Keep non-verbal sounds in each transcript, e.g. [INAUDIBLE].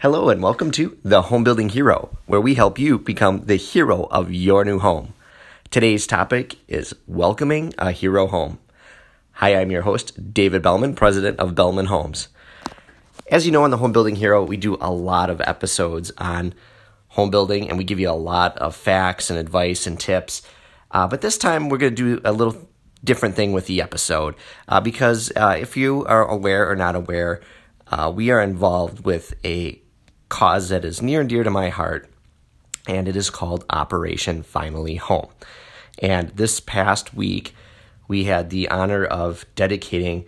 Hello, and welcome to The Home Building Hero, where we help you become the hero of your new home. Today's topic is welcoming a hero home. Hi, I'm your host, David Bellman, president of Bellman Homes. As you know, on The Home Building Hero, we do a lot of episodes on home building and we give you a lot of facts and advice and tips. Uh, but this time, we're going to do a little different thing with the episode uh, because uh, if you are aware or not aware, uh, we are involved with a cause that is near and dear to my heart, and it is called Operation Finally Home. And this past week, we had the honor of dedicating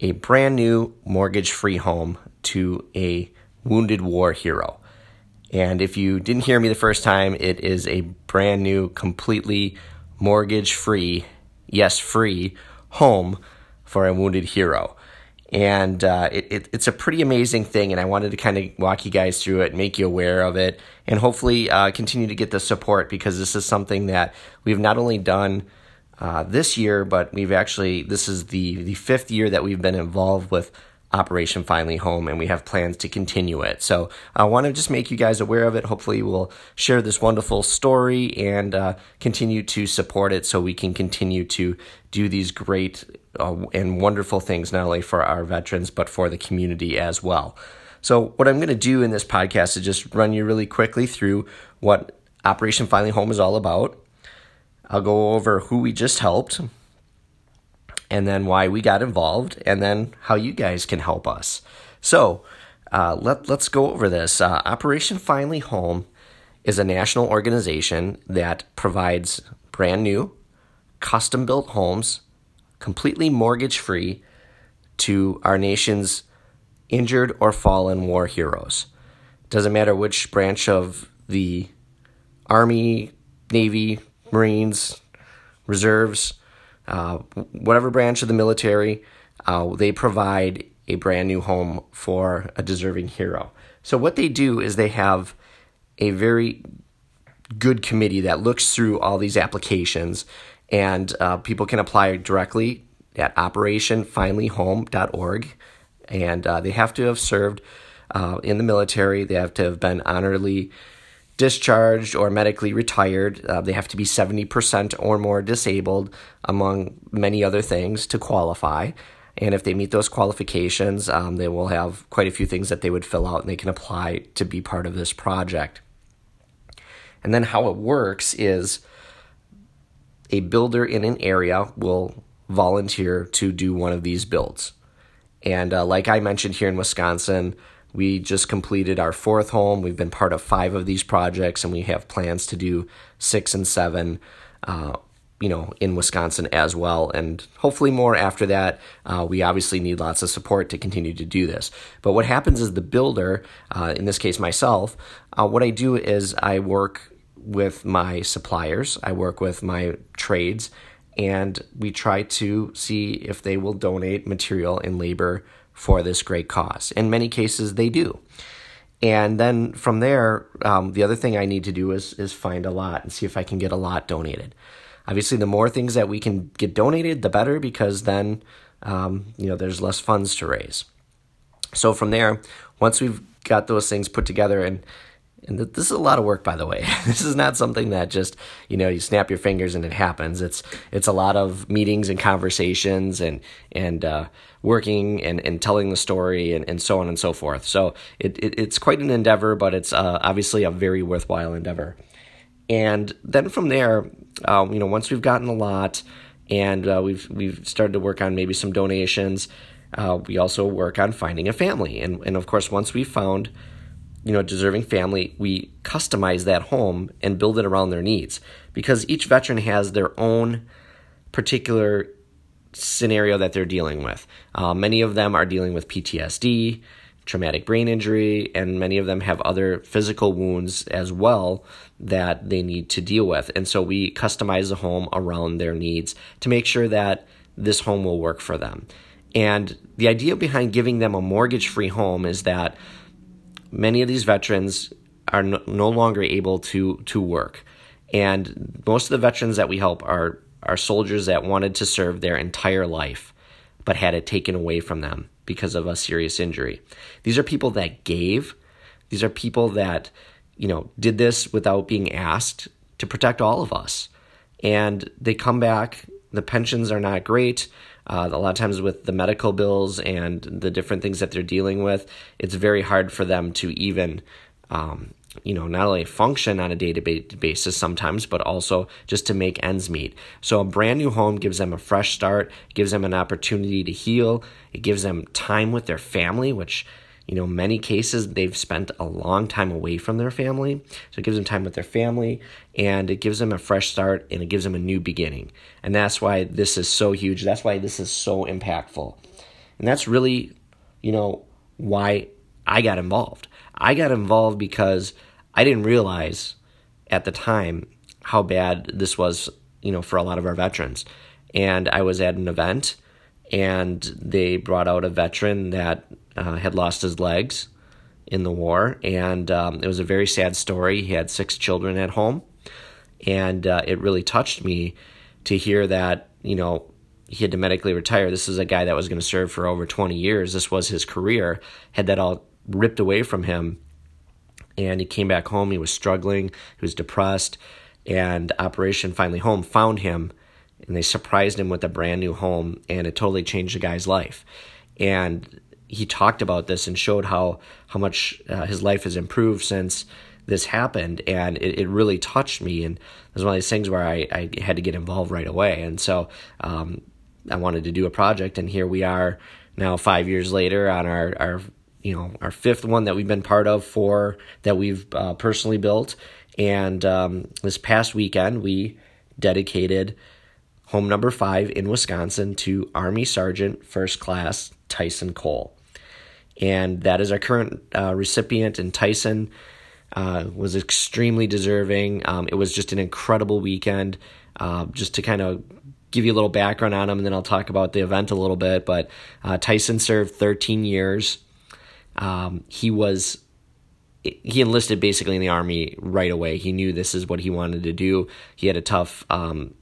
a brand new mortgage free home to a wounded war hero. And if you didn't hear me the first time, it is a brand new, completely mortgage free, yes, free home for a wounded hero and uh, it, it, it's a pretty amazing thing. And I wanted to kind of walk you guys through it, make you aware of it, and hopefully uh, continue to get the support because this is something that we've not only done uh, this year, but we've actually this is the the fifth year that we've been involved with Operation Finally Home, and we have plans to continue it. So I want to just make you guys aware of it. Hopefully, we'll share this wonderful story and uh, continue to support it so we can continue to do these great uh, and wonderful things, not only for our veterans, but for the community as well. So, what I'm going to do in this podcast is just run you really quickly through what Operation Finally Home is all about. I'll go over who we just helped and then why we got involved, and then how you guys can help us. So, uh, let, let's go over this. Uh, Operation Finally Home is a national organization that provides brand new, custom built homes, completely mortgage free, to our nation's injured or fallen war heroes. Doesn't matter which branch of the Army, Navy, Marines, Reserves, uh, whatever branch of the military, uh, they provide a brand new home for a deserving hero. So, what they do is they have a very good committee that looks through all these applications, and uh, people can apply directly at operationfinallyhome.org. And uh, they have to have served uh, in the military, they have to have been honorably discharged or medically retired. Uh, they have to be 70% or more disabled, among many other things, to qualify. And if they meet those qualifications, um, they will have quite a few things that they would fill out and they can apply to be part of this project. And then how it works is a builder in an area will volunteer to do one of these builds. And uh, like I mentioned here in Wisconsin, we just completed our fourth home. We've been part of five of these projects, and we have plans to do six and seven. Uh, you know, in Wisconsin as well, and hopefully more after that. Uh, we obviously need lots of support to continue to do this. But what happens is the builder, uh, in this case myself, uh, what I do is I work with my suppliers, I work with my trades, and we try to see if they will donate material and labor for this great cause. In many cases, they do. And then from there, um, the other thing I need to do is is find a lot and see if I can get a lot donated. Obviously, the more things that we can get donated, the better, because then um, you know there's less funds to raise. So from there, once we've got those things put together and and this is a lot of work by the way. [LAUGHS] This is not something that just you know you snap your fingers and it happens. It's it's a lot of meetings and conversations and and uh, working and, and telling the story and, and so on and so forth. So it, it it's quite an endeavor but it's uh, obviously a very worthwhile endeavor. And then from there um, you know once we've gotten a lot and uh, we've we've started to work on maybe some donations uh, we also work on finding a family. And and of course once we found you know, deserving family, we customize that home and build it around their needs because each veteran has their own particular scenario that they're dealing with. Uh, many of them are dealing with PTSD, traumatic brain injury, and many of them have other physical wounds as well that they need to deal with. And so we customize the home around their needs to make sure that this home will work for them. And the idea behind giving them a mortgage free home is that many of these veterans are no, longer able to to work, and most of the veterans that we help are are soldiers that wanted to serve their entire life, but had it taken away from them because of a serious injury. These are people that gave These are people that, you know, did this without being asked to protect all of us. And they come back, the pensions are not great. Uh, a lot of times with the medical bills and the different things that they're dealing with, it's very hard for them to even um, you know, not only function on a day to day basis sometimes, but also just to make ends meet. So a brand new home gives them a fresh start, gives them an opportunity to heal, it gives them time with their family, which you know, many cases they've spent a long time away from their family. So it gives them time with their family and it gives them a fresh start and it gives them a new beginning. And that's why this is so huge. That's why this is so impactful. And that's really, you know, why I got involved. I got involved because I didn't realize at the time how bad this was, you know, for a lot of our veterans. And I was at an event and they brought out a veteran that uh, had lost his legs in the war. And um, it was a very sad story. He had six children at home. And uh, it really touched me to hear that, you know, he had to medically retire. This is a guy that was going to serve for over 20 years. This was his career. Had that all ripped away from him. And he came back home. He was struggling. He was depressed. And Operation Finally Home found him and they surprised him with a brand new home. And it totally changed the guy's life. And he talked about this and showed how, how much uh, his life has improved since this happened. And it, it really touched me. And it was one of these things where I, I had to get involved right away. And so um, I wanted to do a project. And here we are now, five years later, on our, our you know our fifth one that we've been part of for that we've uh, personally built and um, this past weekend we dedicated home number five in wisconsin to army sergeant first class tyson cole and that is our current uh, recipient and tyson uh, was extremely deserving um, it was just an incredible weekend uh, just to kind of give you a little background on him and then i'll talk about the event a little bit but uh, tyson served 13 years um, he was he enlisted basically in the army right away. He knew this is what he wanted to do. He had a tough um,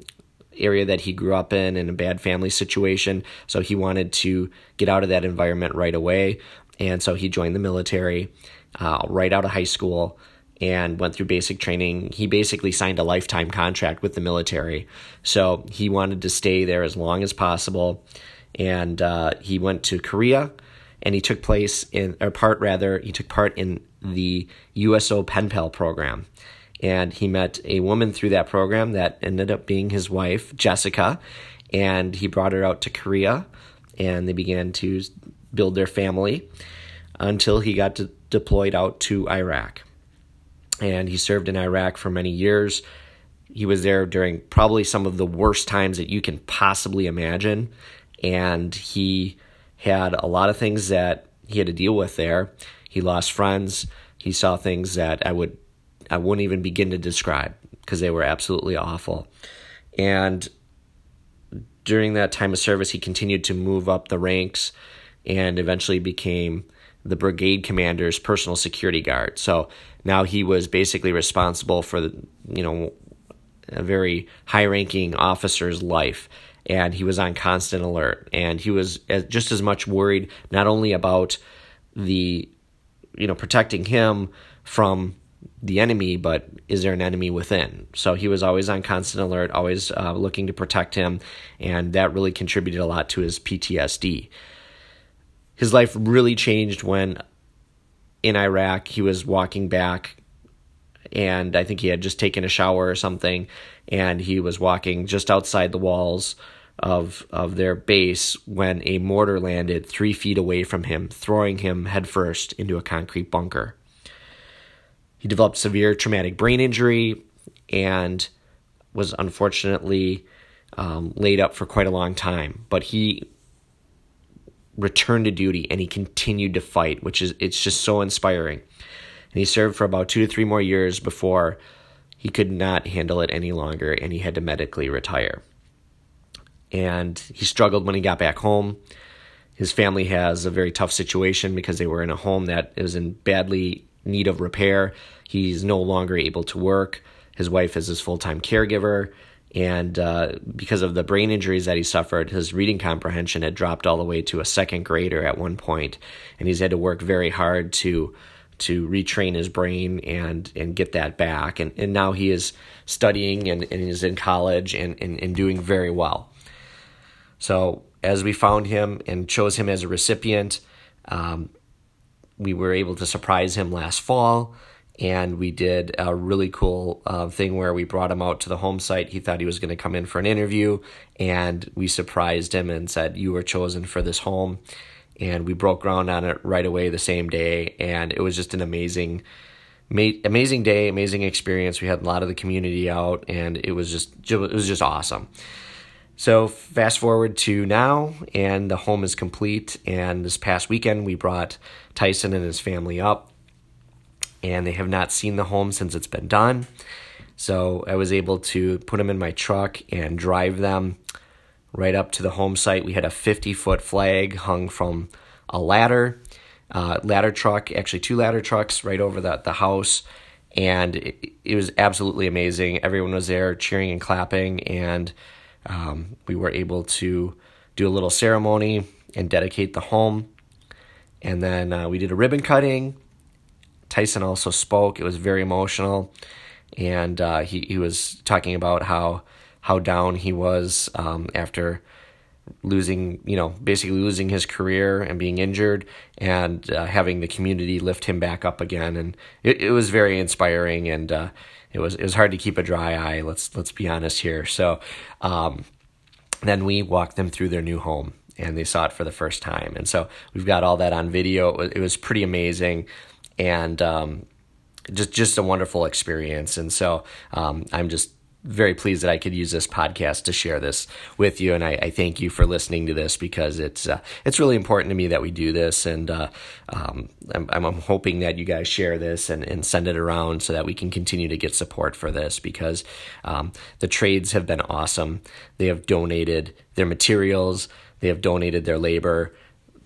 area that he grew up in and a bad family situation, so he wanted to get out of that environment right away. And so he joined the military uh, right out of high school and went through basic training. He basically signed a lifetime contract with the military, so he wanted to stay there as long as possible. And uh, he went to Korea and he took place in or part rather he took part in the USO Pen Pal program. And he met a woman through that program that ended up being his wife, Jessica, and he brought her out to Korea and they began to build their family until he got deployed out to Iraq. And he served in Iraq for many years. He was there during probably some of the worst times that you can possibly imagine. And he had a lot of things that he had to deal with there. He lost friends. He saw things that I would I wouldn't even begin to describe because they were absolutely awful. And during that time of service, he continued to move up the ranks and eventually became the brigade commander's personal security guard. So now he was basically responsible for you know a very high ranking officer's life and he was on constant alert. And he was just as much worried not only about the you know protecting him from the enemy but is there an enemy within? So he was always on constant alert always uh, looking to protect him and that really contributed a lot to his ptsd his life really changed when in iraq he was walking back and i think he had just taken a shower or something and he was walking just outside the walls of of their base when a mortar landed three feet away from him, throwing him headfirst into a concrete bunker. He developed severe traumatic brain injury and was unfortunately um, laid up for quite a long time. But he returned to duty and he continued to fight, which is it's just so inspiring. And he served for about two to three more years before he could not handle it any longer and he had to medically retire and he struggled when he got back home. His family has a very tough situation because they were in a home that is in badly need of repair. He's no longer able to work. His wife is his full time caregiver. And uh, because of the brain injuries that he suffered, his reading comprehension had dropped all the way to a second grader at one point, and he's had to work very hard to to retrain his brain and and get that back. And and now he is studying and, and is in college and, and, and doing very well. So as we found him and chose him as a recipient, um, we were able to surprise him last fall and we did a really cool uh, thing where we brought him out to the home site. He thought he was going to come in for an interview, and we surprised him and said, "You were chosen for this home." And we broke ground on it right away the same day, and it was just an amazing, amazing day, amazing experience. We had a lot of the community out, and it was just it was just awesome. So fast forward to now, and the home is complete. And this past weekend, we brought Tyson and his family up and they have not seen the home since it's been done. So I was able to put them in my truck and drive them right up to the home site. We had a 50 foot flag hung from a ladder, uh, ladder truck, actually two ladder trucks right over the, the house. And it, it was absolutely amazing. Everyone was there cheering and clapping, and um, we were able to do a little ceremony and dedicate the home. And then uh, we did a ribbon cutting Tyson also spoke. It was very emotional, and uh, he he was talking about how how down he was um, after losing, you know, basically losing his career and being injured, and uh, having the community lift him back up again. And it, it was very inspiring, and uh, it was it was hard to keep a dry eye. Let's let's be honest here. So. Um, then we walked them through their new home and they saw it for the first time. And so we've got all that on video. It was, it was pretty amazing and um, just just a wonderful experience. And so um, I'm just very pleased that I could use this podcast to share this with you, and I, I thank you for listening to this because it's uh, it's really important to me that we do this, and uh, um, I'm, I'm hoping that you guys share this and, and send it around so that we can continue to get support for this because um, the trades have been awesome. They have donated their materials, they have donated their labor.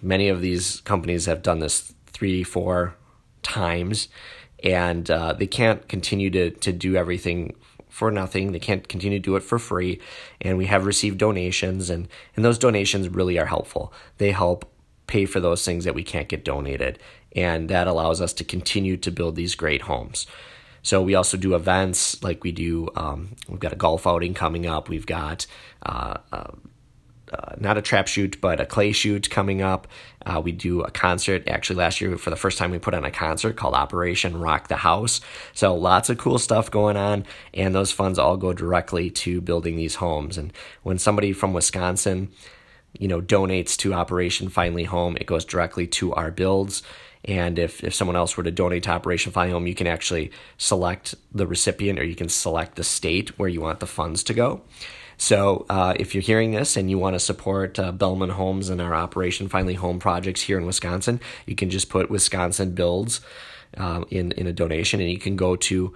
Many of these companies have done this three, four, times, and uh, they can't continue to to do everything for nothing. They can't continue to do it for free, and we have received donations, and and those donations really are helpful. They help pay for those things that we can't get donated, and that allows us to continue to build these great homes. So we also do events like we do. Um, we've got a golf outing coming up. We've got uh, uh, uh, not a trap shoot, but a clay shoot coming up. Uh, we do a concert. Actually, last year for the first time, we put on a concert called Operation Rock the House. So lots of cool stuff going on, and those funds all go directly to building these homes. And when somebody from Wisconsin, you know, donates to Operation Finally Home, it goes directly to our builds. And if, if someone else were to donate to Operation Finally Home, you can actually select the recipient or you can select the state where you want the funds to go. So uh, if you're hearing this and you want to support uh, Bellman Homes and our Operation Finally Home projects here in Wisconsin, you can just put Wisconsin Builds uh, in, in a donation and you can go to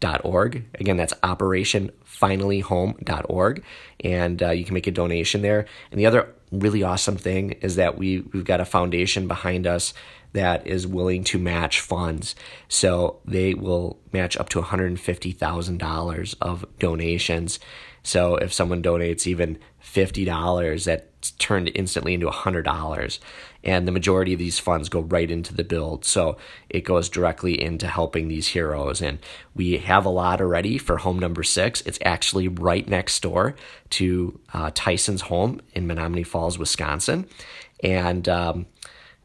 Again, that's operationfinallyhome.org and uh, you can make a donation there. And the other really awesome thing is that we, we've got a foundation behind us that is willing to match funds. So they will match up to $150,000 of donations. So if someone donates even $50, that's turned instantly into $100. And the majority of these funds go right into the build. So it goes directly into helping these heroes. And we have a lot already for home number six. It's actually right next door to uh, Tyson's home in Menomonee Falls, Wisconsin. And um,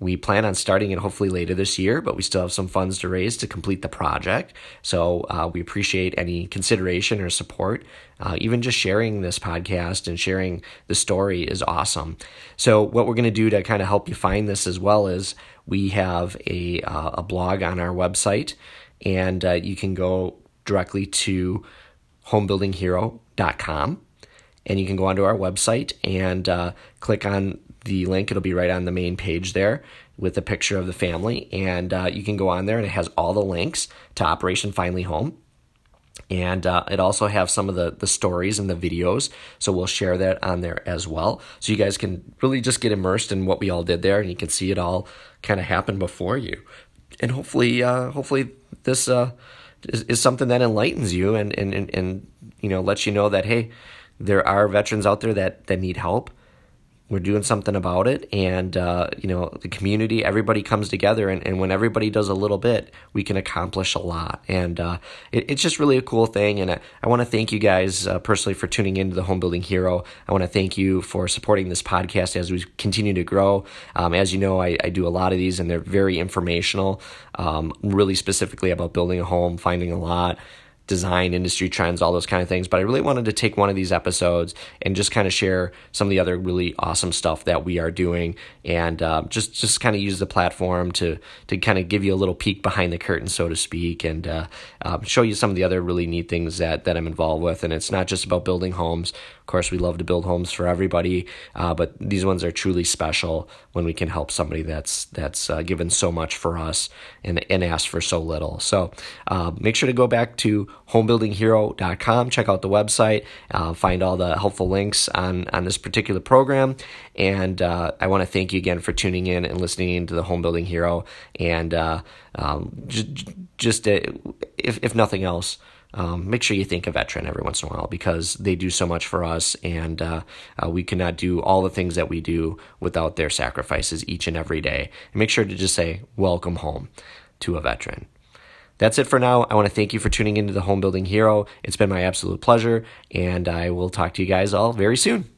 we plan on starting it hopefully later this year, but we still have some funds to raise to complete the project. So uh, we appreciate any consideration or support. Uh, even just sharing this podcast and sharing the story is awesome. So what we're going to do to kind of help you find this as well is we have a uh, a blog on our website, and uh, you can go directly to homebuildinghero.com and you can go onto our website and uh, click on the link. It'll be right on the main page there with a picture of the family. And uh, you can go on there and it has all the links to Operation Finally Home. And uh, it also has some of the, the stories and the videos. So we'll share that on there as well. So you guys can really just get immersed in what we all did there and you can see it all kind of happen before you. And hopefully, uh, hopefully this uh, is, is something that enlightens you and, and, and, and, you know, lets you know that, hey, there are veterans out there that, that need help. We're doing something about it and uh, you know the community everybody comes together and, and when everybody does a little bit we can accomplish a lot. And uh, it, it's just really a cool thing and i, I want to thank you guys uh, personally for tuning into the home building hero. I want to thank you for supporting this podcast as we continue to grow. Um, as you know I, I, do a lot of these and they're very informational um, really specifically about building a home finding a lot design industry trends, all those kind of things. But I really wanted to take one of these episodes and just kind of share some of the other really awesome stuff that we are doing, and uh, just just kind of use the platform to to kind of give you a little peek behind the curtain, so to speak, and uh, uh, show you some of the other really neat things that that I'm involved with. And it's not just about building homes. Course, we love to build homes for everybody, uh, but these ones are truly special when we can help somebody that's that's uh, given so much for us and and asked for so little. So uh, make sure to go back to homebuildinghero.com. Check out the website, uh, find all the helpful links on, on this particular program. And uh, I want to thank you again for tuning in and listening to the Home Building Hero. And uh, um, just, just if, if nothing else, um, make sure you think a veteran every once in a while because they do so much for us, and uh, uh, we cannot do all the things that we do without their sacrifices each and every day. And make sure to just say, Welcome home to a veteran. That's it for now. I want to thank you for tuning into the Home Building Hero. It's been my absolute pleasure, and I will talk to you guys all very soon.